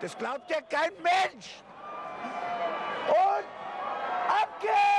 Das glaubt ja kein Mensch. Und ab geht's!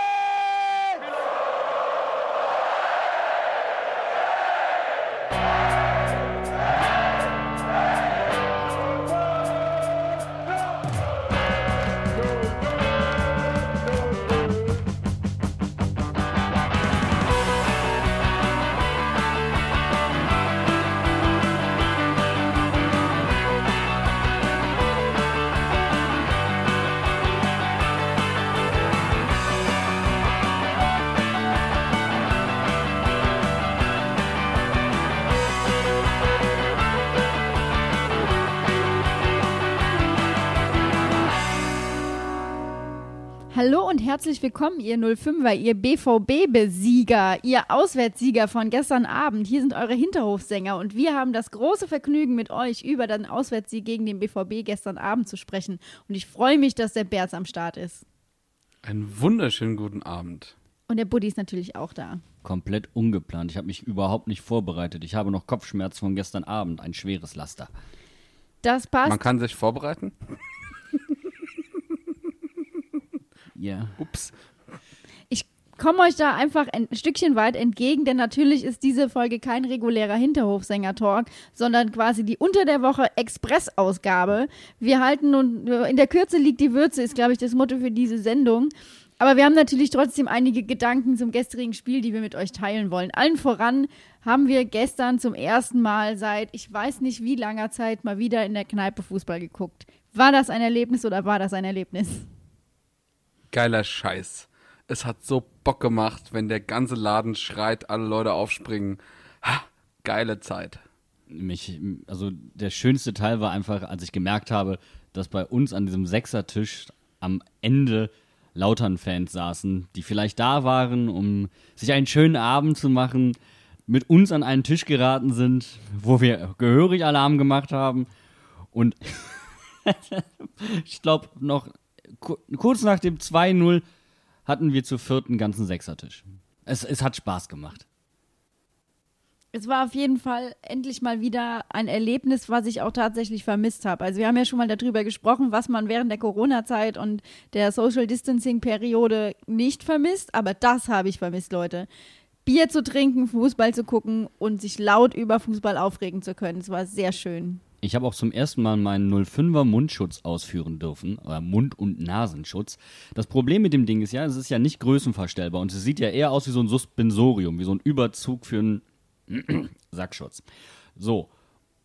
Herzlich willkommen, ihr 05er, ihr BVB-Besieger, ihr Auswärtssieger von gestern Abend. Hier sind eure Hinterhofsänger und wir haben das große Vergnügen, mit euch über den Auswärtssieg gegen den BVB gestern Abend zu sprechen. Und ich freue mich, dass der Berz am Start ist. Einen wunderschönen guten Abend. Und der Buddy ist natürlich auch da. Komplett ungeplant. Ich habe mich überhaupt nicht vorbereitet. Ich habe noch Kopfschmerz von gestern Abend, ein schweres Laster. Das passt. Man kann sich vorbereiten. Ja. Ups. Ich komme euch da einfach ein Stückchen weit entgegen, denn natürlich ist diese Folge kein regulärer Hinterhofsänger-Talk, sondern quasi die unter der Woche Express-Ausgabe. Wir halten nun, in der Kürze liegt die Würze, ist, glaube ich, das Motto für diese Sendung. Aber wir haben natürlich trotzdem einige Gedanken zum gestrigen Spiel, die wir mit euch teilen wollen. Allen voran haben wir gestern zum ersten Mal seit ich weiß nicht wie langer Zeit mal wieder in der Kneipe Fußball geguckt. War das ein Erlebnis oder war das ein Erlebnis? Geiler Scheiß. Es hat so Bock gemacht, wenn der ganze Laden schreit, alle Leute aufspringen. Ha, geile Zeit. Mich, also der schönste Teil war einfach, als ich gemerkt habe, dass bei uns an diesem Sechsertisch am Ende Lautern-Fans saßen, die vielleicht da waren, um sich einen schönen Abend zu machen, mit uns an einen Tisch geraten sind, wo wir gehörig Alarm gemacht haben und ich glaube noch kurz nach dem 2-0 hatten wir zu vierten ganzen Sechsertisch. Es, es hat Spaß gemacht. Es war auf jeden Fall endlich mal wieder ein Erlebnis, was ich auch tatsächlich vermisst habe. Also wir haben ja schon mal darüber gesprochen, was man während der Corona-Zeit und der Social Distancing-Periode nicht vermisst, aber das habe ich vermisst, Leute. Bier zu trinken, Fußball zu gucken und sich laut über Fußball aufregen zu können. Es war sehr schön. Ich habe auch zum ersten Mal meinen 05er Mundschutz ausführen dürfen, oder Mund- und Nasenschutz. Das Problem mit dem Ding ist ja, es ist ja nicht größenverstellbar und es sieht ja eher aus wie so ein Suspensorium, wie so ein Überzug für einen Sackschutz. So.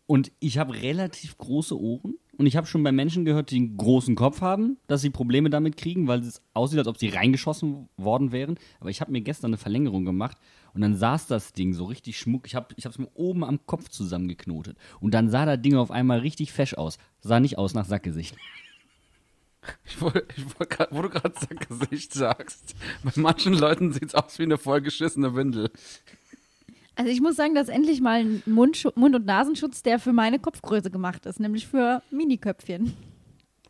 Und ich habe relativ große Ohren und ich habe schon bei Menschen gehört, die einen großen Kopf haben, dass sie Probleme damit kriegen, weil es aussieht, als ob sie reingeschossen worden wären. Aber ich habe mir gestern eine Verlängerung gemacht und dann saß das Ding so richtig schmuck. Ich habe es mir oben am Kopf zusammengeknotet. Und dann sah das Ding auf einmal richtig fesch aus. Sah nicht aus nach Sackgesicht. Ich wollte, ich wollt grad, wo du gerade Sackgesicht sagst, bei manchen Leuten sieht's aus wie eine vollgeschissene Windel. Also ich muss sagen, dass endlich mal ein Mundschu- Mund- und Nasenschutz, der für meine Kopfgröße gemacht ist, nämlich für Miniköpfchen.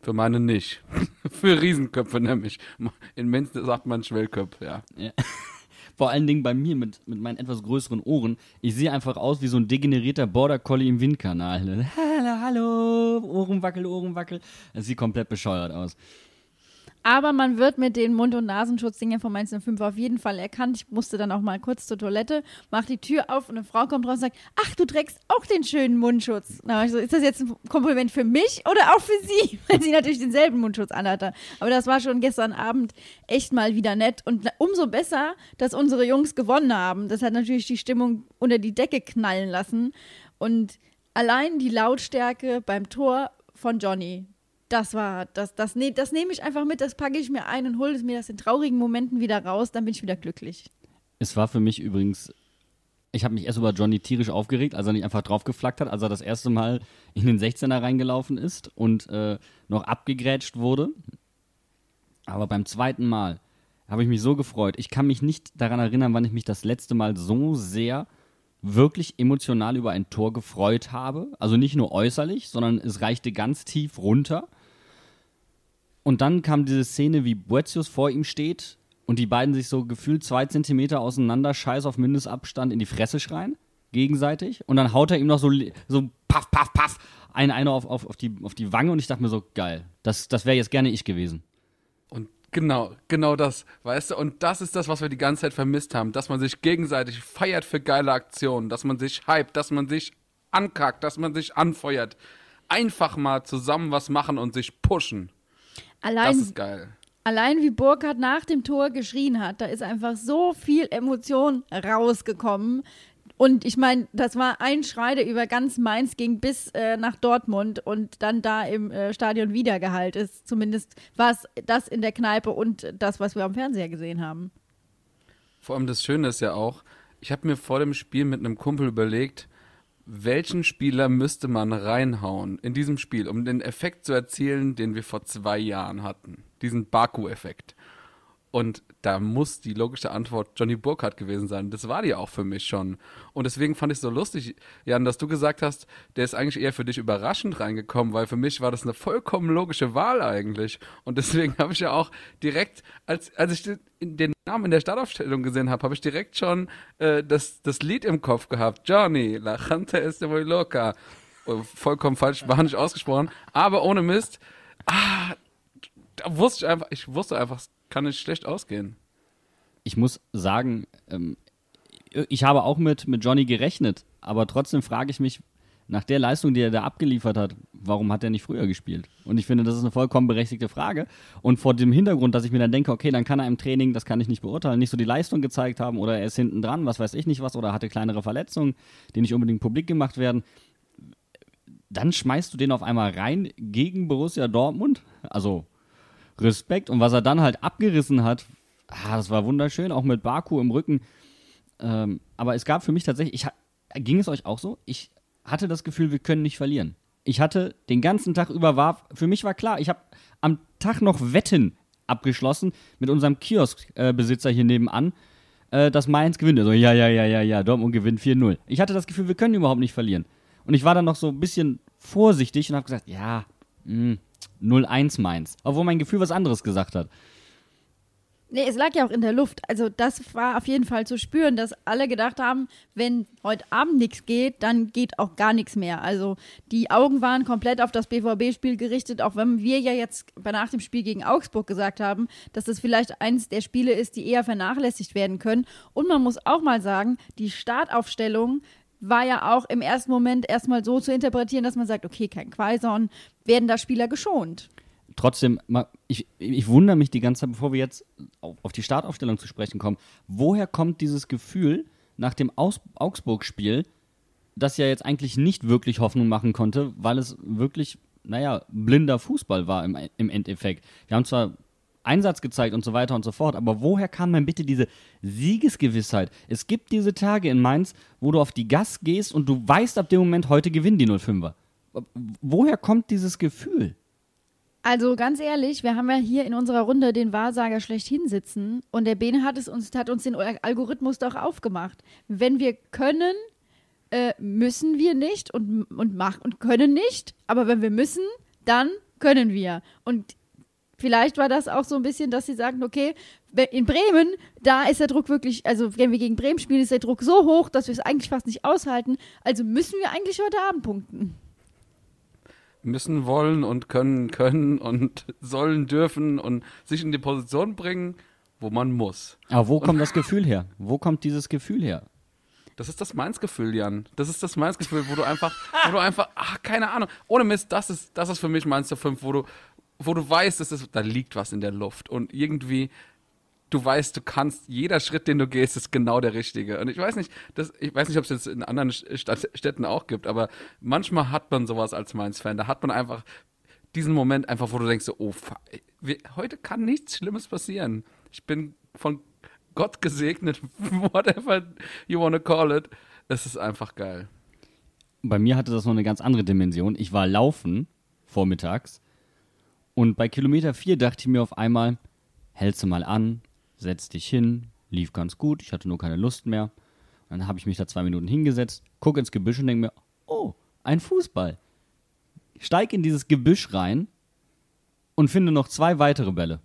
Für meine nicht. Für Riesenköpfe nämlich. In Minz sagt man Schwellköpfe, ja. Vor allen Dingen bei mir mit, mit meinen etwas größeren Ohren. Ich sehe einfach aus wie so ein degenerierter Border Collie im Windkanal. Hallo, hallo, Ohrenwackel, Ohrenwackel. Das sieht komplett bescheuert aus. Aber man wird mit den Mund- und Nasenschutzdingen von Mainz 05 auf jeden Fall erkannt. Ich musste dann auch mal kurz zur Toilette, mach die Tür auf und eine Frau kommt raus und sagt, ach, du trägst auch den schönen Mundschutz. Na, ich so, ist das jetzt ein Kompliment für mich oder auch für sie? Weil sie natürlich denselben Mundschutz anhatte. Aber das war schon gestern Abend echt mal wieder nett. Und umso besser, dass unsere Jungs gewonnen haben. Das hat natürlich die Stimmung unter die Decke knallen lassen. Und allein die Lautstärke beim Tor von Johnny, das war, das, das, ne, das nehme ich einfach mit, das packe ich mir ein und hole es mir das in traurigen Momenten wieder raus, dann bin ich wieder glücklich. Es war für mich übrigens, ich habe mich erst über Johnny tierisch aufgeregt, als er nicht einfach draufgeflackt hat, als er das erste Mal in den 16er reingelaufen ist und äh, noch abgegrätscht wurde. Aber beim zweiten Mal habe ich mich so gefreut. Ich kann mich nicht daran erinnern, wann ich mich das letzte Mal so sehr wirklich emotional über ein Tor gefreut habe. Also nicht nur äußerlich, sondern es reichte ganz tief runter. Und dann kam diese Szene, wie Boetius vor ihm steht und die beiden sich so gefühlt zwei Zentimeter auseinander, scheiß auf Mindestabstand, in die Fresse schreien, gegenseitig. Und dann haut er ihm noch so, so paff, paff, paff ein einer auf, auf, auf, die, auf die Wange und ich dachte mir so, geil, das, das wäre jetzt gerne ich gewesen. Und genau, genau das, weißt du, und das ist das, was wir die ganze Zeit vermisst haben, dass man sich gegenseitig feiert für geile Aktionen, dass man sich hypt, dass man sich ankackt, dass man sich anfeuert. Einfach mal zusammen was machen und sich pushen. Das Allein, ist geil. allein wie Burkhardt nach dem Tor geschrien hat, da ist einfach so viel Emotion rausgekommen. Und ich meine, das war ein Schrei, der über ganz Mainz ging bis äh, nach Dortmund und dann da im äh, Stadion wiedergehalt ist. Zumindest war es das in der Kneipe und das, was wir am Fernseher gesehen haben. Vor allem das Schöne ist ja auch, ich habe mir vor dem Spiel mit einem Kumpel überlegt, welchen Spieler müsste man reinhauen in diesem Spiel, um den Effekt zu erzielen, den wir vor zwei Jahren hatten. Diesen Baku-Effekt. Und da muss die logische Antwort Johnny Burkhardt gewesen sein. Das war die auch für mich schon. Und deswegen fand ich es so lustig, Jan, dass du gesagt hast, der ist eigentlich eher für dich überraschend reingekommen, weil für mich war das eine vollkommen logische Wahl eigentlich. Und deswegen habe ich ja auch direkt, als, als ich den, Namen in der Startaufstellung gesehen habe, habe ich direkt schon äh, das, das Lied im Kopf gehabt. Johnny, la gente es de muy loca. Oh, Vollkommen falsch, war nicht ausgesprochen. Aber ohne Mist, ah, da wusste ich einfach, ich wusste einfach, kann nicht schlecht ausgehen. ich muss sagen, ähm, ich habe auch mit, mit Johnny gerechnet, aber trotzdem frage ich mich, nach der Leistung, die er da abgeliefert hat, warum hat er nicht früher gespielt? Und ich finde, das ist eine vollkommen berechtigte Frage. Und vor dem Hintergrund, dass ich mir dann denke, okay, dann kann er im Training, das kann ich nicht beurteilen, nicht so die Leistung gezeigt haben oder er ist hinten dran, was weiß ich nicht was, oder hatte kleinere Verletzungen, die nicht unbedingt publik gemacht werden. Dann schmeißt du den auf einmal rein gegen Borussia Dortmund. Also Respekt. Und was er dann halt abgerissen hat, ah, das war wunderschön, auch mit Baku im Rücken. Ähm, aber es gab für mich tatsächlich, ich, ging es euch auch so? Ich hatte das Gefühl, wir können nicht verlieren. Ich hatte den ganzen Tag über war, für mich war klar, ich habe am Tag noch Wetten abgeschlossen mit unserem Kioskbesitzer hier nebenan, äh, dass Mainz gewinnt. Also, ja, ja, ja, ja, ja, Dortmund gewinnt 4-0. Ich hatte das Gefühl, wir können überhaupt nicht verlieren. Und ich war dann noch so ein bisschen vorsichtig und habe gesagt, ja, mh, 0-1 Mainz. Obwohl mein Gefühl was anderes gesagt hat. Nee, es lag ja auch in der Luft. Also das war auf jeden Fall zu spüren, dass alle gedacht haben, wenn heute Abend nichts geht, dann geht auch gar nichts mehr. Also die Augen waren komplett auf das BVB-Spiel gerichtet, auch wenn wir ja jetzt nach dem Spiel gegen Augsburg gesagt haben, dass das vielleicht eines der Spiele ist, die eher vernachlässigt werden können. Und man muss auch mal sagen, die Startaufstellung war ja auch im ersten Moment erstmal so zu interpretieren, dass man sagt, okay, kein Quaison, werden da Spieler geschont. trotzdem, ich, ich wundere mich die ganze Zeit, bevor wir jetzt auf, die Startaufstellung zu sprechen kommen, woher kommt dieses Gefühl nach dem Augsburg-Spiel, das ja jetzt eigentlich nicht wirklich Hoffnung machen konnte, weil es wirklich, naja, blinder Fußball war im, im Endeffekt. Wir haben zwar Einsatz gezeigt und so weiter und so fort, aber woher kam denn bitte diese Siegesgewissheit? Es gibt diese Tage in Mainz, wo du auf die Gas gehst und du weißt ab dem Moment, heute gewinnen die 05er. Woher kommt dieses Gefühl? Also ganz ehrlich, wir haben ja hier in unserer Runde den Wahrsager schlechthin sitzen und der Bene hat es uns hat uns den Algorithmus doch aufgemacht. Wenn wir können, äh, müssen wir nicht und und mach und können nicht, aber wenn wir müssen, dann können wir. Und vielleicht war das auch so ein bisschen, dass sie sagten, okay, in Bremen, da ist der Druck wirklich, also wenn wir gegen Bremen spielen, ist der Druck so hoch, dass wir es eigentlich fast nicht aushalten. Also müssen wir eigentlich heute Abend punkten. Müssen, wollen und können, können und sollen, dürfen und sich in die Position bringen, wo man muss. Aber wo kommt das Gefühl her? Wo kommt dieses Gefühl her? Das ist das Mainz-Gefühl, Jan. Das ist das Mainz-Gefühl, wo du einfach, wo du einfach, ach, keine Ahnung. Ohne Mist, das ist, das ist für mich Mainz der 5, wo du, wo du weißt, es da liegt was in der Luft. Und irgendwie, du weißt, du kannst, jeder Schritt, den du gehst, ist genau der richtige. Und ich weiß nicht, das, ich weiß nicht, ob es jetzt in anderen Stadt, Städten auch gibt, aber manchmal hat man sowas als Mainz-Fan. Da hat man einfach diesen Moment einfach, wo du denkst, so, oh, heute kann nichts Schlimmes passieren. Ich bin von Gott gesegnet, whatever you wanna call it. Es ist einfach geil. Bei mir hatte das noch eine ganz andere Dimension. Ich war laufen vormittags und bei Kilometer 4 dachte ich mir auf einmal, hältst du mal an, setz dich hin, lief ganz gut, ich hatte nur keine Lust mehr. Dann habe ich mich da zwei Minuten hingesetzt, gucke ins Gebüsch und denke mir, oh, ein Fußball. Steig in dieses Gebüsch rein und finde noch zwei weitere Bälle.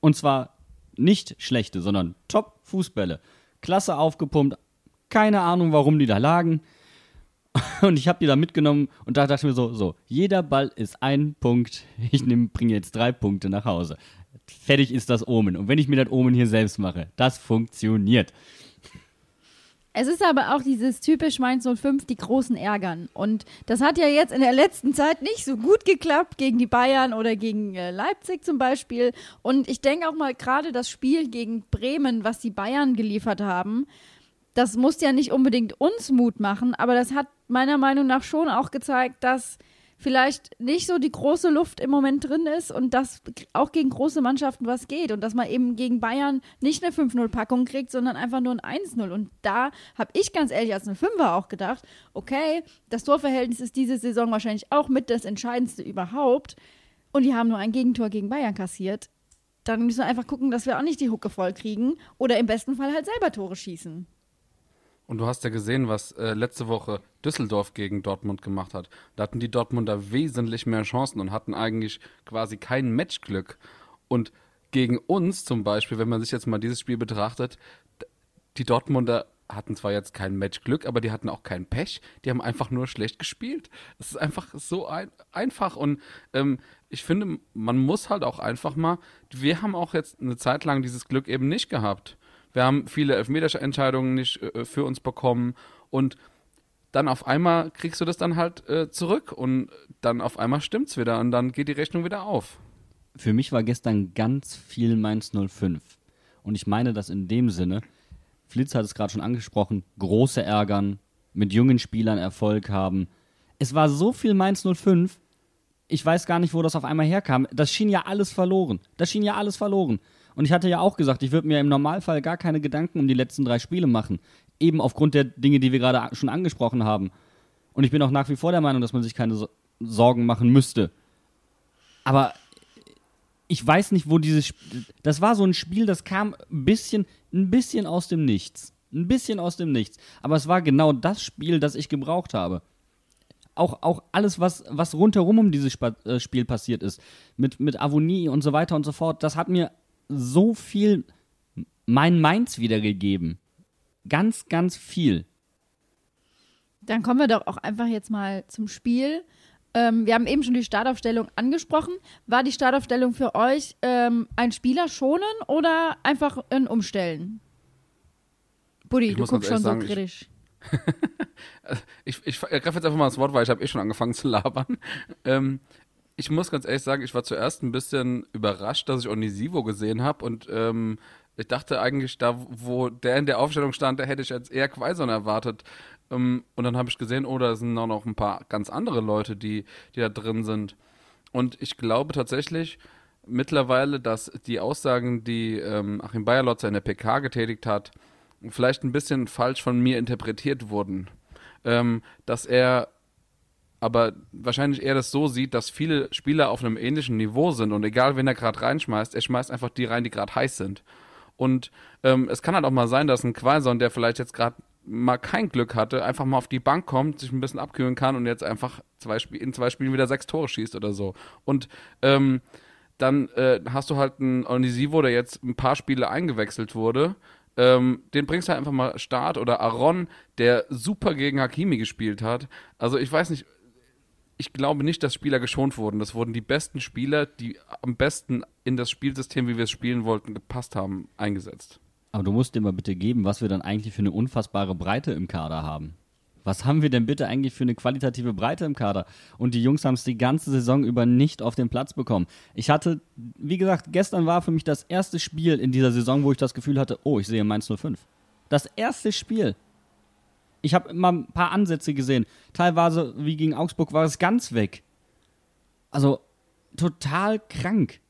Und zwar nicht schlechte, sondern Top-Fußbälle. Klasse aufgepumpt, keine Ahnung, warum die da lagen. Und ich habe die da mitgenommen und da dachte ich mir so, so, jeder Ball ist ein Punkt. Ich bringe jetzt drei Punkte nach Hause. Fertig ist das Omen. Und wenn ich mir das Omen hier selbst mache, das funktioniert. Es ist aber auch dieses typisch Mainz 05, die großen Ärgern. Und das hat ja jetzt in der letzten Zeit nicht so gut geklappt gegen die Bayern oder gegen äh, Leipzig zum Beispiel. Und ich denke auch mal gerade das Spiel gegen Bremen, was die Bayern geliefert haben, das muss ja nicht unbedingt uns Mut machen, aber das hat meiner Meinung nach schon auch gezeigt, dass vielleicht nicht so die große Luft im Moment drin ist und dass auch gegen große Mannschaften was geht und dass man eben gegen Bayern nicht eine 5-0-Packung kriegt, sondern einfach nur ein 1-0. Und da habe ich ganz ehrlich als eine 5er auch gedacht, okay, das Torverhältnis ist diese Saison wahrscheinlich auch mit das Entscheidendste überhaupt und die haben nur ein Gegentor gegen Bayern kassiert. Dann müssen wir einfach gucken, dass wir auch nicht die Hucke voll kriegen oder im besten Fall halt selber Tore schießen. Und du hast ja gesehen, was äh, letzte Woche Düsseldorf gegen Dortmund gemacht hat. Da hatten die Dortmunder wesentlich mehr Chancen und hatten eigentlich quasi kein Matchglück. Und gegen uns zum Beispiel, wenn man sich jetzt mal dieses Spiel betrachtet, die Dortmunder hatten zwar jetzt kein Matchglück, aber die hatten auch kein Pech. Die haben einfach nur schlecht gespielt. Es ist einfach so ein, einfach und ähm, ich finde, man muss halt auch einfach mal. Wir haben auch jetzt eine Zeit lang dieses Glück eben nicht gehabt. Wir haben viele Elfmeterentscheidungen nicht äh, für uns bekommen und dann auf einmal kriegst du das dann halt äh, zurück und dann auf einmal stimmt's wieder und dann geht die Rechnung wieder auf. Für mich war gestern ganz viel Mainz 05. Und ich meine das in dem Sinne, Flitz hat es gerade schon angesprochen, große Ärgern, mit jungen Spielern Erfolg haben. Es war so viel Mainz 05, ich weiß gar nicht, wo das auf einmal herkam. Das schien ja alles verloren. Das schien ja alles verloren. Und ich hatte ja auch gesagt, ich würde mir im Normalfall gar keine Gedanken um die letzten drei Spiele machen. Eben aufgrund der Dinge, die wir gerade schon angesprochen haben. Und ich bin auch nach wie vor der Meinung, dass man sich keine Sorgen machen müsste. Aber ich weiß nicht, wo dieses. Sp das war so ein Spiel, das kam ein bisschen, ein bisschen aus dem Nichts. Ein bisschen aus dem Nichts. Aber es war genau das Spiel, das ich gebraucht habe. Auch, auch alles, was, was rundherum um dieses Sp äh, Spiel passiert ist, mit, mit Avonie und so weiter und so fort, das hat mir so viel mein Mainz wiedergegeben. Ganz, ganz viel. Dann kommen wir doch auch einfach jetzt mal zum Spiel. Ähm, wir haben eben schon die Startaufstellung angesprochen. War die Startaufstellung für euch ähm, ein Spieler schonen oder einfach ein Umstellen? Buddy, du guckst schon sagen, so kritisch. Ich, ich, ich greife jetzt einfach mal das Wort, weil ich habe eh schon angefangen zu labern. Ähm, ich muss ganz ehrlich sagen, ich war zuerst ein bisschen überrascht, dass ich Onisivo gesehen habe und ähm, ich dachte eigentlich, da wo der in der Aufstellung stand, da hätte ich jetzt eher Quaison erwartet. Ähm, und dann habe ich gesehen, oh, da sind auch noch ein paar ganz andere Leute, die, die da drin sind. Und ich glaube tatsächlich mittlerweile, dass die Aussagen, die ähm, Achim Bayerlotzer in der PK getätigt hat, vielleicht ein bisschen falsch von mir interpretiert wurden. Ähm, dass er aber wahrscheinlich eher das so sieht, dass viele Spieler auf einem ähnlichen Niveau sind und egal, wen er gerade reinschmeißt, er schmeißt einfach die rein, die gerade heiß sind. Und ähm, es kann halt auch mal sein, dass ein Quaison, der vielleicht jetzt gerade mal kein Glück hatte, einfach mal auf die Bank kommt, sich ein bisschen abkühlen kann und jetzt einfach zwei in zwei Spielen wieder sechs Tore schießt oder so. Und ähm, dann äh, hast du halt einen Onisivo, der jetzt ein paar Spiele eingewechselt wurde. Ähm, den bringst du halt einfach mal Start oder Aaron, der super gegen Hakimi gespielt hat. Also ich weiß nicht, ich glaube nicht, dass Spieler geschont wurden. Das wurden die besten Spieler, die am besten in das Spielsystem, wie wir es spielen wollten, gepasst haben, eingesetzt. Aber du musst dir mal bitte geben, was wir dann eigentlich für eine unfassbare Breite im Kader haben. Was haben wir denn bitte eigentlich für eine qualitative Breite im Kader? Und die Jungs haben es die ganze Saison über nicht auf den Platz bekommen. Ich hatte, wie gesagt, gestern war für mich das erste Spiel in dieser Saison, wo ich das Gefühl hatte, oh, ich sehe Mainz 05. Das erste Spiel. Ich habe immer ein paar Ansätze gesehen. Teilweise, wie gegen Augsburg, war es ganz weg. Also total krank.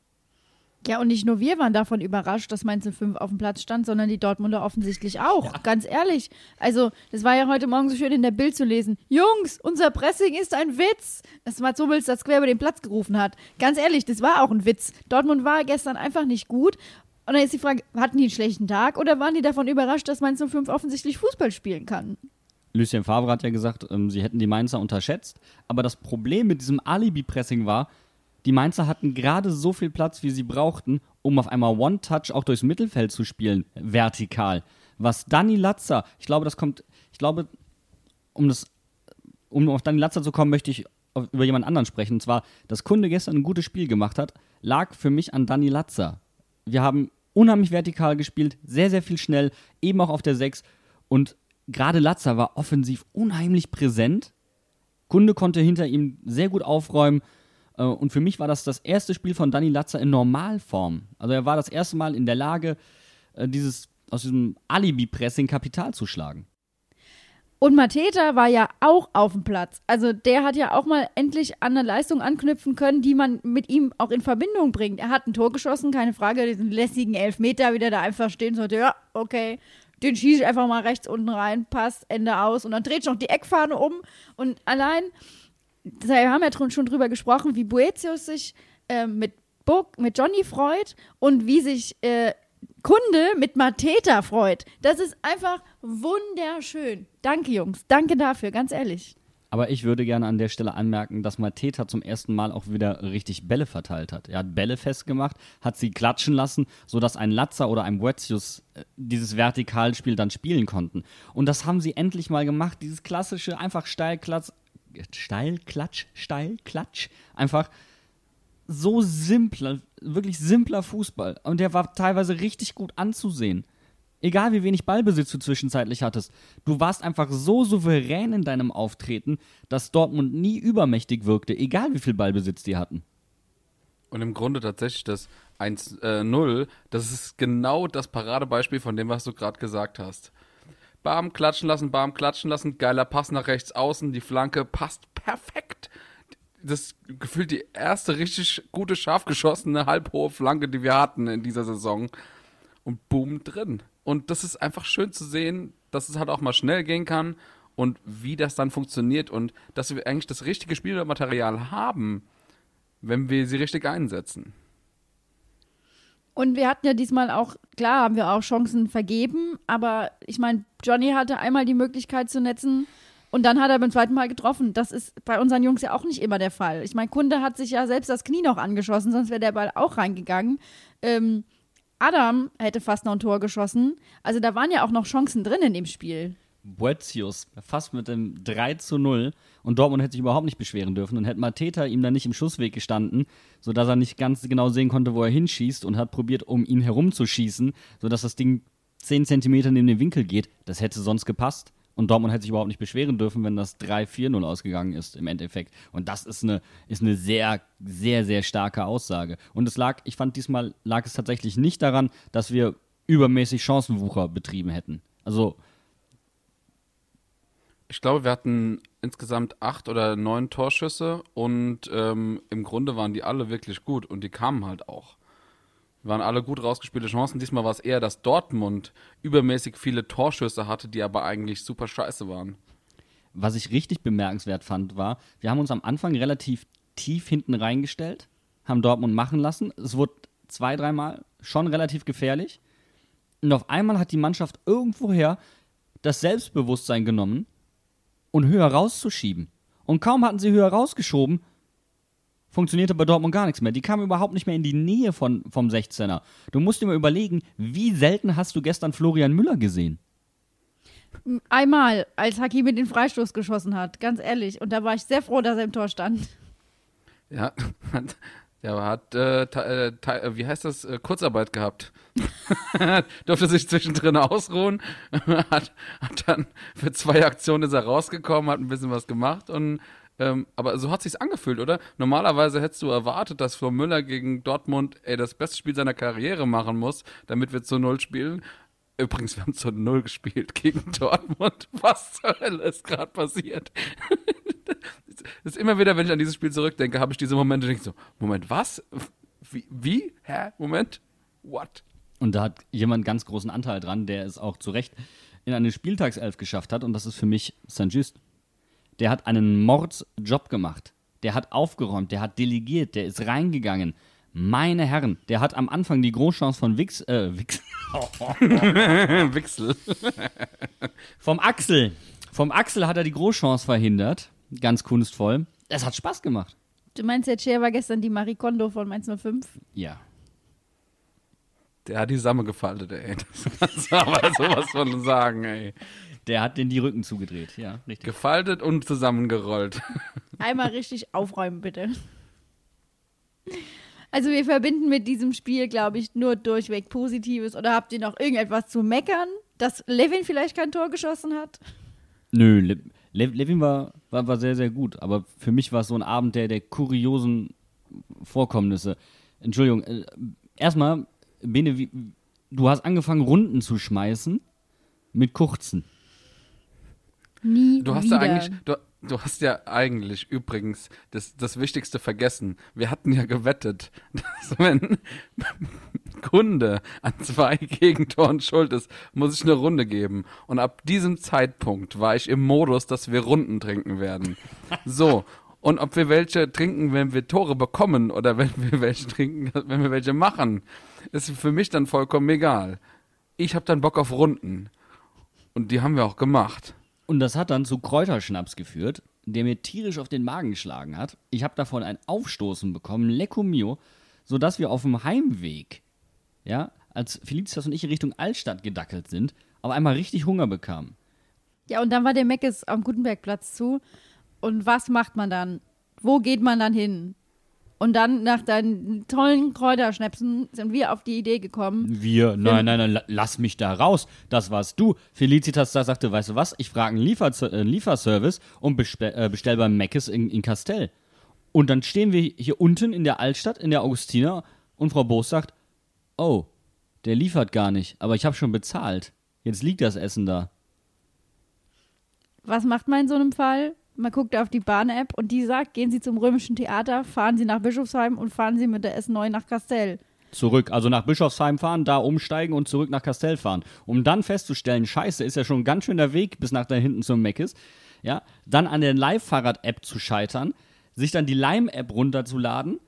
Ja, und nicht nur wir waren davon überrascht, dass Mainz 5 auf dem Platz stand, sondern die Dortmunder offensichtlich auch. Ja. Ganz ehrlich. Also, das war ja heute Morgen so schön in der Bild zu lesen. Jungs, unser Pressing ist ein Witz. Das Mats Hummels das quer über den Platz gerufen hat. Ganz ehrlich, das war auch ein Witz. Dortmund war gestern einfach nicht gut. Und dann ist die Frage, hatten die einen schlechten Tag oder waren die davon überrascht, dass Mainz 05 offensichtlich Fußball spielen kann? Lucien Favre hat ja gesagt, ähm, sie hätten die Mainzer unterschätzt. Aber das Problem mit diesem Alibi-Pressing war, die Mainzer hatten gerade so viel Platz, wie sie brauchten, um auf einmal One-Touch auch durchs Mittelfeld zu spielen, vertikal. Was Danny Latzer, ich glaube, das kommt, ich glaube, um das um auf Dani Latzer zu kommen, möchte ich auf, über jemand anderen sprechen. Und zwar, dass Kunde gestern ein gutes Spiel gemacht hat, lag für mich an Dani Latzer. Wir haben unheimlich vertikal gespielt, sehr, sehr viel schnell, eben auch auf der 6. Und gerade Latzer war offensiv unheimlich präsent. Kunde konnte hinter ihm sehr gut aufräumen. Äh, Und für mich war das das erste Spiel von Dani Latzer in Normalform. Also er war das erste Mal in der Lage, äh, dieses, aus diesem Alibi-Pressing Kapital zu schlagen. Und Mateta war ja auch auf dem Platz. Also der hat ja auch mal endlich an eine Leistung anknüpfen können, die man mit ihm auch in Verbindung bringt. Er hat ein Tor geschossen, keine Frage, diesen lässigen Elfmeter, wie der da einfach stehen sollte. Ja, okay, den schieße ich einfach mal rechts unten rein, passt, Ende aus. Und dann dreht noch die Eckfahne um. Und allein, wir haben ja schon drüber gesprochen, wie Boetius sich äh, mit, Burg, mit Johnny freut und wie sich äh, Kunde mit Mateta freut. Das ist einfach wunderschön. Danke, Jungs. Danke dafür, ganz ehrlich. Aber ich würde gerne an der Stelle anmerken, dass Mateta zum ersten Mal auch wieder richtig Bälle verteilt hat. Er hat Bälle festgemacht, hat sie klatschen lassen, sodass ein Latzer oder ein Boetius äh, dieses Vertikalspiel dann spielen konnten. Und das haben sie endlich mal gemacht. Dieses klassische, einfach Steilklatsch, Steilklatsch, Steilklatsch. Einfach so simpler, wirklich simpler Fußball. Und der war teilweise richtig gut anzusehen. Egal wie wenig Ballbesitz du zwischenzeitlich hattest, du warst einfach so souverän in deinem Auftreten, dass Dortmund nie übermächtig wirkte, egal wie viel Ballbesitz die hatten. Und im Grunde tatsächlich das 1-0, das ist genau das Paradebeispiel von dem, was du gerade gesagt hast. Bam, klatschen lassen, bam, klatschen lassen, geiler Pass nach rechts außen, die Flanke passt perfekt. Das gefühlt die erste richtig gute, scharf geschossene, halbhohe Flanke, die wir hatten in dieser Saison. Und boom, drin. Und das ist einfach schön zu sehen, dass es halt auch mal schnell gehen kann und wie das dann funktioniert und dass wir eigentlich das richtige Spielmaterial haben, wenn wir sie richtig einsetzen. Und wir hatten ja diesmal auch, klar, haben wir auch Chancen vergeben, aber ich meine, Johnny hatte einmal die Möglichkeit zu netzen und dann hat er beim zweiten Mal getroffen. Das ist bei unseren Jungs ja auch nicht immer der Fall. Ich meine, Kunde hat sich ja selbst das Knie noch angeschossen, sonst wäre der Ball auch reingegangen. Ähm, Adam hätte fast noch ein Tor geschossen. Also da waren ja auch noch Chancen drin in dem Spiel. Boetius fast mit dem 3 zu 0 und Dortmund hätte sich überhaupt nicht beschweren dürfen und hätte Mateta ihm dann nicht im Schussweg gestanden, sodass er nicht ganz genau sehen konnte, wo er hinschießt und hat probiert, um ihn herumzuschießen, sodass das Ding 10 Zentimeter neben den Winkel geht. Das hätte sonst gepasst. Und Dortmund hätte sich überhaupt nicht beschweren dürfen, wenn das 3-4-0 ausgegangen ist im Endeffekt. Und das ist eine, ist eine sehr, sehr, sehr starke Aussage. Und es lag, ich fand diesmal lag es tatsächlich nicht daran, dass wir übermäßig Chancenwucher betrieben hätten. Also Ich glaube, wir hatten insgesamt acht oder neun Torschüsse und ähm, im Grunde waren die alle wirklich gut und die kamen halt auch. Waren alle gut rausgespielte Chancen. Diesmal war es eher, dass Dortmund übermäßig viele Torschüsse hatte, die aber eigentlich super scheiße waren. was ich richtig bemerkenswert fand, war, wir haben uns am Anfang relativ tief hinten reingestellt, haben Dortmund machen lassen. Es wurde zwei, dreimal schon relativ gefährlich. Und auf einmal hat die Mannschaft irgendwoher das Selbstbewusstsein genommen und höher rauszuschieben. Und kaum hatten sie höher rausgeschoben, funktionierte bei Dortmund gar nichts mehr. Die kamen überhaupt nicht mehr in die Nähe von, vom 16er. Du musst dir mal überlegen, wie selten hast du gestern Florian Müller gesehen? Einmal, als Hakimi den Freistoß geschossen hat, ganz ehrlich. Und da war ich sehr froh, dass er im Tor stand. Ja, hat, der hat, äh, äh, äh, wie heißt das, äh, Kurzarbeit gehabt. Durfte sich zwischendrin ausruhen, hat, hat dann für zwei Aktionen ist er rausgekommen, hat ein bisschen was gemacht und ähm, aber so hat sich's angefühlt, oder? Normalerweise hättest du erwartet, dass Flo Müller gegen Dortmund ey, das beste Spiel seiner Karriere machen muss, damit wir zu Null spielen. Übrigens, wir haben zu Null gespielt gegen Dortmund. Was zur Hölle ist gerade passiert? Ist immer wieder, wenn ich an dieses Spiel zurückdenke, habe ich diese Momente, denke so, Moment, was? Wie? Hä? Moment? What? Und da hat jemand ganz großen Anteil dran, der es auch zu Recht in eine Spieltagself geschafft hat. Und das ist für mich Saint-Just. Der hat einen Mordsjob gemacht. Der hat aufgeräumt, der hat delegiert, der ist reingegangen. Meine Herren, der hat am Anfang die Großchance von Wix, äh, Wix, Wechsel. vom Axel. Vom Axel hat er die Großchance verhindert. Ganz kunstvoll. Es hat Spaß gemacht. Du meinst, der Chair war gestern die Marie Kondo von Mainz 05? Ja. Der hat die Samme gefaltet, ey. Das kannst du aber sowas von sagen, ey. Der hat den die Rücken zugedreht, ja, richtig. Gefaltet und zusammengerollt. Einmal richtig aufräumen, bitte. Also wir verbinden mit diesem Spiel, glaube ich, nur durchweg Positives. Oder habt ihr noch irgendetwas zu meckern, dass Levin vielleicht kein Tor geschossen hat? Nö, Le Le Levin war, war, war sehr, sehr gut. Aber für mich war es so ein Abend der, der kuriosen Vorkommnisse. Entschuldigung, äh, erstmal, Bene, wie, du hast angefangen, Runden zu schmeißen mit kurzen. Nie Du hast wieder. ja eigentlich, du, du hast ja eigentlich übrigens das, das Wichtigste vergessen. Wir hatten ja gewettet, dass wenn Kunde an zwei Gegentoren schuld ist, muss ich eine Runde geben. Und ab diesem Zeitpunkt war ich im Modus, dass wir Runden trinken werden. So. Und ob wir welche trinken, wenn wir Tore bekommen oder wenn wir welche trinken, wenn wir welche machen, ist für mich dann vollkommen egal. Ich habe dann Bock auf Runden. Und die haben wir auch gemacht. Und das hat dann zu Kräuterschnaps geführt, der mir tierisch auf den Magen geschlagen hat. Ich habe davon ein Aufstoßen bekommen, Lecco Mio, sodass wir auf dem Heimweg, ja, als Felicitas und ich in Richtung Altstadt gedackelt sind, auf einmal richtig Hunger bekamen. Ja, und dann war der Meckes am Gutenbergplatz zu. Und was macht man dann? Wo geht man dann hin? Und dann nach deinen tollen Kräuterschnäpsen sind wir auf die Idee gekommen. Wir, nein, nein, nein, la- lass mich da raus. Das warst du. Felicitas da sagte, weißt du was, ich frage einen, Liefer äh, Lieferservice und äh, bestell beim Meckes in, in Castell. Und dann stehen wir hier unten in der Altstadt, in der Augustiner, und Frau Boos sagt, oh, der liefert gar nicht, aber ich habe schon bezahlt. Jetzt liegt das Essen da. Was macht man in so einem Fall? Man guckt auf die Bahn-App und die sagt, gehen Sie zum Römischen Theater, fahren Sie nach Bischofsheim und fahren Sie mit der S9 nach Kastell. Zurück, also nach Bischofsheim fahren, da umsteigen und zurück nach Castell fahren. Um dann festzustellen, scheiße, ist ja schon ein ganz schöner Weg bis nach da hinten zum Meckes. Ja, dann an der Live-Fahrrad-App zu scheitern, sich dann die Lime-App runterzuladen,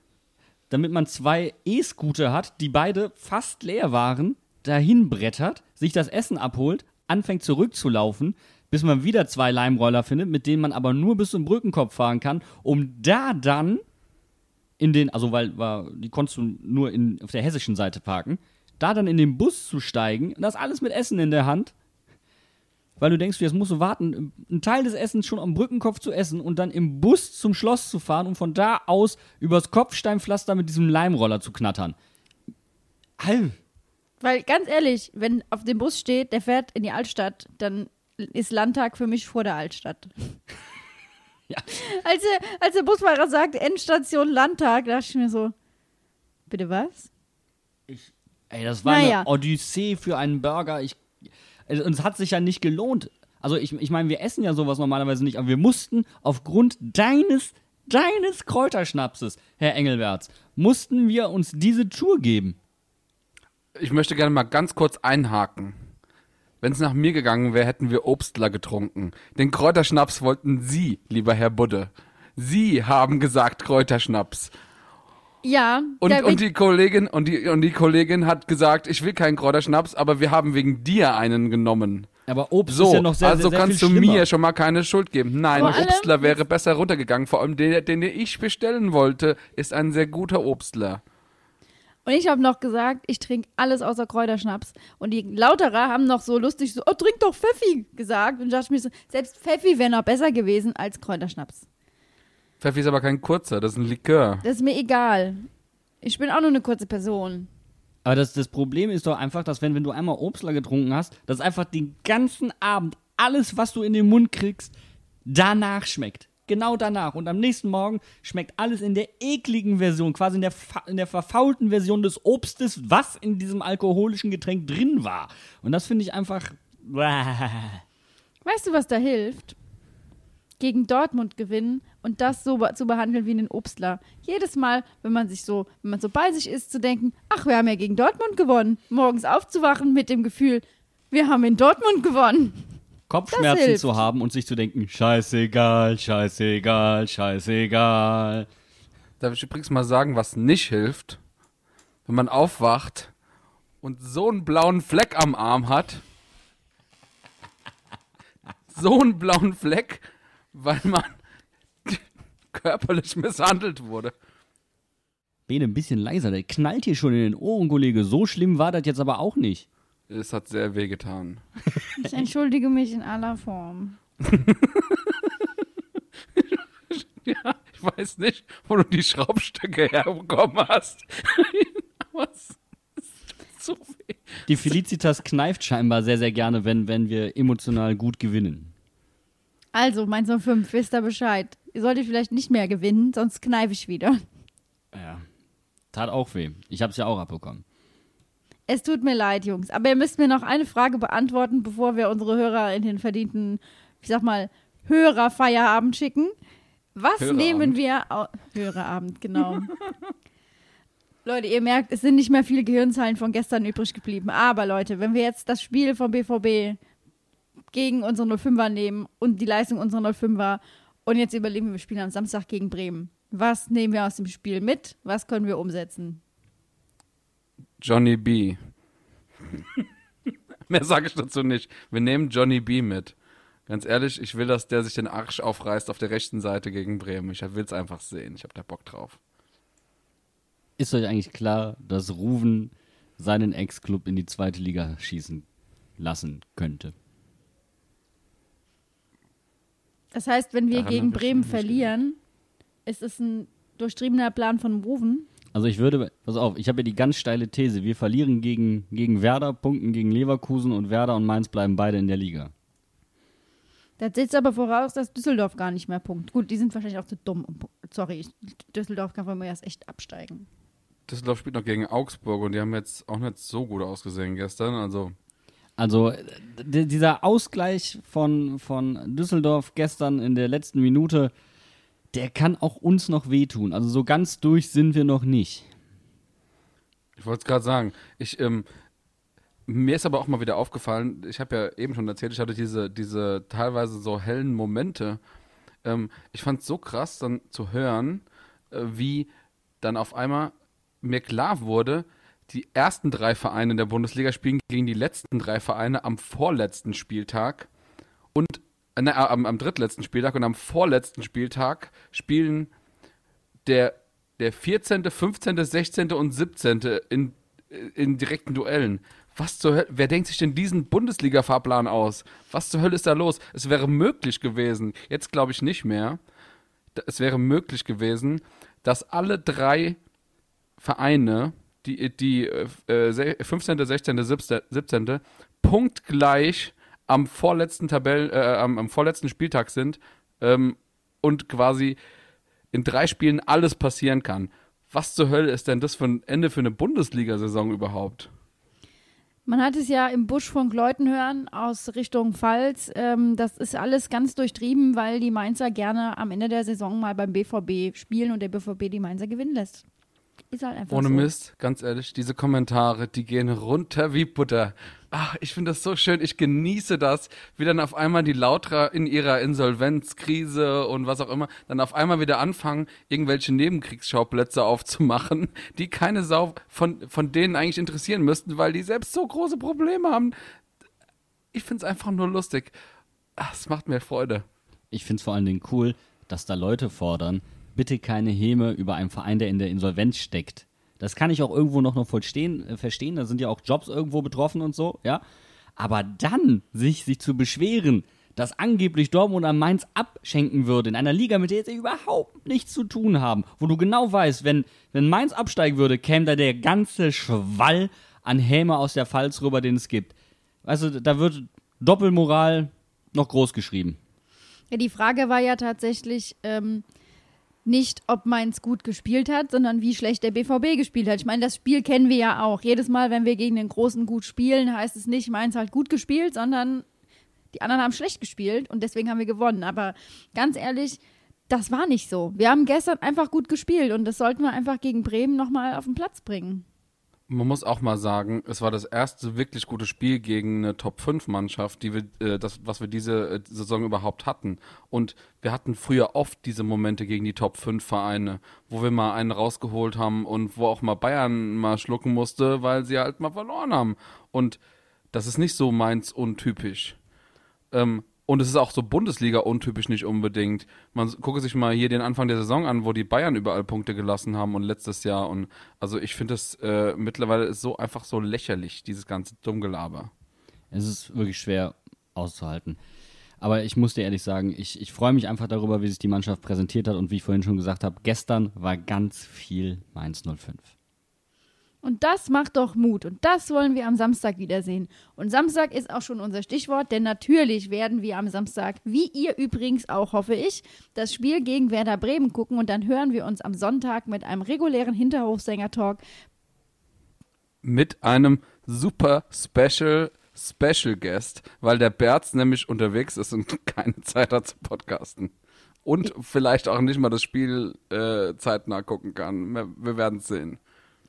damit man zwei E-Scooter hat, die beide fast leer waren, dahin brettert, sich das Essen abholt, anfängt zurückzulaufen, bis man wieder zwei Leimroller findet, mit denen man aber nur bis zum Brückenkopf fahren kann, um da dann in den, also weil war, die konntest du nur in, auf der hessischen Seite parken, da dann in den Bus zu steigen, und das alles mit Essen in der Hand, weil du denkst, jetzt musst du warten, einen Teil des Essens schon am Brückenkopf zu essen und dann im Bus zum Schloss zu fahren und von da aus übers Kopfsteinpflaster mit diesem Leimroller zu knattern. All. Weil ganz ehrlich, wenn auf dem Bus steht, der fährt in die Altstadt, dann ist Landtag für mich vor der Altstadt. Ja. Als, der, als der Busfahrer sagt, Endstation Landtag, dachte ich mir so, bitte was? Ey, das war Naja. eine Odyssee für einen Burger. Ich, also, und es hat sich ja nicht gelohnt. Also ich, ich meine, wir essen ja sowas normalerweise nicht, aber wir mussten aufgrund deines, deines Kräuterschnapses, Herr Engelberts, mussten wir uns diese Tour geben. Ich möchte gerne mal ganz kurz einhaken. Wenn es nach mir gegangen wäre, hätten wir Obstler getrunken. Den Kräuterschnaps wollten Sie, lieber Herr Budde. Sie haben gesagt Kräuterschnaps. Ja, Und, der und die Kollegin und die und die Kollegin hat gesagt, ich will keinen Kräuterschnaps, aber wir haben wegen dir einen genommen. Aber Obst So, ist ja noch sehr, also sehr, sehr kannst viel du schlimmer. mir schon mal keine Schuld geben. Nein, Vor allem- Obstler wäre besser runtergegangen. Vor allem den, den ich bestellen wollte, ist ein sehr guter Obstler. Und ich habe noch gesagt, ich trinke alles außer Kräuterschnaps. Und die Lauterer haben noch so lustig so, oh, trink doch Pfeffi gesagt. Und dachte ich mir so, selbst Pfeffi wäre noch besser gewesen als Kräuterschnaps. Pfeffi ist aber kein kurzer, das ist ein Likör. Das ist mir egal. Ich bin auch nur eine kurze Person. Aber das, das Problem ist doch einfach, dass wenn, wenn du einmal Obstler getrunken hast, dass einfach den ganzen Abend alles, was du in den Mund kriegst, danach schmeckt. Genau danach. Und am nächsten Morgen schmeckt alles in der ekligen Version, quasi in der, in der verfaulten Version des Obstes, was in diesem alkoholischen Getränk drin war. Und das finde ich einfach. Weißt du, was da hilft? Gegen Dortmund gewinnen und das so zu behandeln wie einen Obstler. Jedes Mal, wenn man sich so, wenn man so bei sich ist, zu denken, ach, wir haben ja gegen Dortmund gewonnen. Morgens aufzuwachen mit dem Gefühl, wir haben in Dortmund gewonnen. Kopfschmerzen zu haben und sich zu denken, scheißegal, scheißegal, scheißegal. Darf ich übrigens mal sagen, was nicht hilft? Wenn man aufwacht und so einen blauen Fleck am Arm hat. So einen blauen Fleck, weil man körperlich misshandelt wurde. Bene, ein bisschen leiser, der knallt hier schon in den Ohren, Kollege. So schlimm war das jetzt aber auch nicht. Es hat sehr wehgetan. Ich entschuldige mich in aller Form. Ja, ich weiß nicht, wo du die Schraubstöcke herbekommen hast. Aber es ist so weh. Die Felicitas kneift scheinbar sehr, sehr gerne, wenn, wenn wir emotional gut gewinnen. Also, Mainz 05, wisst ihr Bescheid. Ihr solltet vielleicht nicht mehr gewinnen, sonst kneife ich wieder. Ja. Tat auch weh. Ich hab's ja auch abbekommen. Es tut mir leid, Jungs, aber ihr müsst mir noch eine Frage beantworten, bevor wir unsere Hörer in den verdienten, ich sag mal, Hörerfeierabend schicken. Was Hörerabend. nehmen wir au Hörerabend, genau. Leute, ihr merkt, es sind nicht mehr viele Gehirnzellen von gestern übrig geblieben. Aber Leute, wenn wir jetzt das Spiel vom BVB gegen unsere 05er nehmen und die Leistung unserer 05er und jetzt überlegen wir, wir spielen am Samstag gegen Bremen. Was nehmen wir aus dem Spiel mit? Was können wir umsetzen? Johnny B. Mehr sage ich dazu nicht. Wir nehmen Johnny B mit. Ganz ehrlich, ich will, dass der sich den Arsch aufreißt auf der rechten Seite gegen Bremen. Ich will es einfach sehen. Ich habe da Bock drauf. Ist euch eigentlich klar, dass Ruven seinen Ex-Club in die zweite Liga schießen lassen könnte? Das heißt, wenn wir Daran gegen Bremen verlieren, ist es ein durchtriebener Plan von Ruven. Also ich würde, pass auf, ich habe ja die ganz steile These, wir verlieren gegen, gegen Werder, punkten gegen Leverkusen und Werder und Mainz bleiben beide in der Liga. Das setzt aber voraus, dass Düsseldorf gar nicht mehr punkt. Gut, die sind wahrscheinlich auch zu dumm. Um, sorry, ich, Düsseldorf kann von mir erst echt absteigen. Düsseldorf spielt noch gegen Augsburg und die haben jetzt auch nicht so gut ausgesehen gestern. Also Also äh, dieser Ausgleich von, von Düsseldorf gestern in der letzten Minute, der kann auch uns noch wehtun. Also so ganz durch sind wir noch nicht. Ich wollte es gerade sagen. Ich, ähm, mir ist aber auch mal wieder aufgefallen, ich habe ja eben schon erzählt, ich hatte diese, diese teilweise so hellen Momente. Ähm, ich fand es so krass, dann zu hören, äh, wie dann auf einmal mir klar wurde, die ersten drei Vereine in der Bundesliga spielen gegen die letzten drei Vereine am vorletzten Spieltag und äh, am, am drittletzten Spieltag und am vorletzten Spieltag spielen der, der 14., 15., 16. und 17. in, in direkten Duellen. Was zur Hölle, wer denkt sich denn diesen Bundesliga-Fahrplan aus? Was zur Hölle ist da los? Es wäre möglich gewesen, jetzt glaube ich nicht mehr, es wäre möglich gewesen, dass alle drei Vereine, die, die äh, se- 15., 16., 17., 17. punktgleich am vorletzten Tabellen, äh, am, am vorletzten Spieltag sind ähm, und quasi in drei Spielen alles passieren kann. Was zur Hölle ist denn das für ein Ende für eine Bundesliga-Saison überhaupt? Man hat es ja im Busch von Gleuten hören aus Richtung Pfalz. Ähm, das ist alles ganz durchtrieben, weil die Mainzer gerne am Ende der Saison mal beim BVB spielen und der BVB die Mainzer gewinnen lässt. Ist halt einfach Ohne so. Mist, ganz ehrlich, diese Kommentare, die gehen runter wie Butter. Ach, ich finde das so schön, ich genieße das, wie dann auf einmal die Lautra in ihrer Insolvenzkrise und was auch immer, dann auf einmal wieder anfangen, irgendwelche Nebenkriegsschauplätze aufzumachen, die keine Sau von, von denen eigentlich interessieren müssten, weil die selbst so große Probleme haben. Ich finde es einfach nur lustig. Es macht mir Freude. Ich finde es vor allen Dingen cool, dass da Leute fordern, bitte keine Häme über einen Verein, der in der Insolvenz steckt. Das kann ich auch irgendwo noch, noch vollstehen, äh, verstehen. Da sind ja auch Jobs irgendwo betroffen und so, ja. Aber dann sich, sich zu beschweren, dass angeblich Dortmund an Mainz abschenken würde, in einer Liga, mit der sie überhaupt nichts zu tun haben, wo du genau weißt, wenn, wenn Mainz absteigen würde, käme da der ganze Schwall an Häme aus der Pfalz rüber, den es gibt. Also da wird Doppelmoral noch groß geschrieben. Ja, die Frage war ja tatsächlich ähm, nicht, ob Mainz gut gespielt hat, sondern wie schlecht der BVB gespielt hat. Ich meine, das Spiel kennen wir ja auch. Jedes Mal, wenn wir gegen den Großen gut spielen, heißt es nicht, Mainz hat gut gespielt, sondern die anderen haben schlecht gespielt und deswegen haben wir gewonnen. Aber ganz ehrlich, das war nicht so. Wir haben gestern einfach gut gespielt und das sollten wir einfach gegen Bremen nochmal auf den Platz bringen. Man muss auch mal sagen, es war das erste wirklich gute Spiel gegen eine Top-5-Mannschaft, die wir, äh, das, was wir diese äh, Saison überhaupt hatten. Und wir hatten früher oft diese Momente gegen die Top-5-Vereine, wo wir mal einen rausgeholt haben und wo auch mal Bayern mal schlucken musste, weil sie halt mal verloren haben. Und das ist nicht so meins untypisch. Ähm, Und es ist auch so Bundesliga untypisch nicht unbedingt. Man gucke sich mal hier den Anfang der Saison an, wo die Bayern überall Punkte gelassen haben und letztes Jahr. Und also ich finde das äh, mittlerweile so einfach so lächerlich, dieses ganze Dummgelaber. Es ist wirklich schwer auszuhalten. Aber ich muss dir ehrlich sagen, ich, ich freue mich einfach darüber, wie sich die Mannschaft präsentiert hat. Und wie ich vorhin schon gesagt habe, gestern war ganz viel Mainz 05. Und das macht doch Mut. Und das wollen wir am Samstag wiedersehen. Und Samstag ist auch schon unser Stichwort, denn natürlich werden wir am Samstag, wie ihr übrigens auch, hoffe ich, das Spiel gegen Werder Bremen gucken. Und dann hören wir uns am Sonntag mit einem regulären Hinterhofsänger-Talk. Mit einem super Special Special Guest, weil der Berz nämlich unterwegs ist und keine Zeit hat zu podcasten. Und vielleicht auch nicht mal das Spiel äh, zeitnah gucken kann. Wir, wir werden es sehen.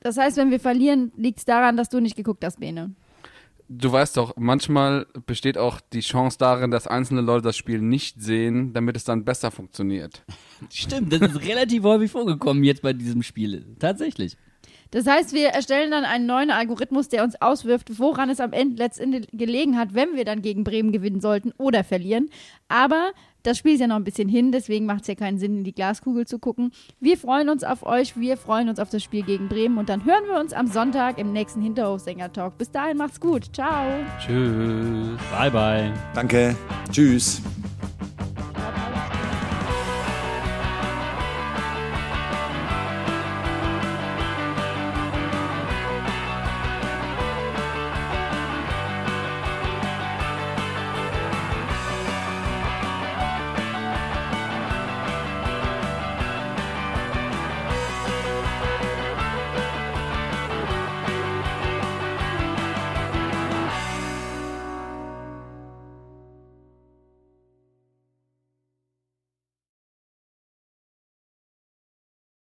Das heißt, wenn wir verlieren, liegt es daran, dass du nicht geguckt hast, Bene. Du weißt doch, manchmal besteht auch die Chance darin, dass einzelne Leute das Spiel nicht sehen, damit es dann besser funktioniert. Stimmt, das ist relativ häufig vorgekommen jetzt bei diesem Spiel. Tatsächlich. Das heißt, wir erstellen dann einen neuen Algorithmus, der uns auswirft, woran es am Ende letztendlich gelegen hat, wenn wir dann gegen Bremen gewinnen sollten oder verlieren. Aber das Spiel ist ja noch ein bisschen hin, deswegen macht es ja keinen Sinn, in die Glaskugel zu gucken. Wir freuen uns auf euch, wir freuen uns auf das Spiel gegen Bremen und dann hören wir uns am Sonntag im nächsten Hinterhofsänger-Talk. Bis dahin macht's gut. Ciao. Tschüss. Bye, bye. Danke. Tschüss.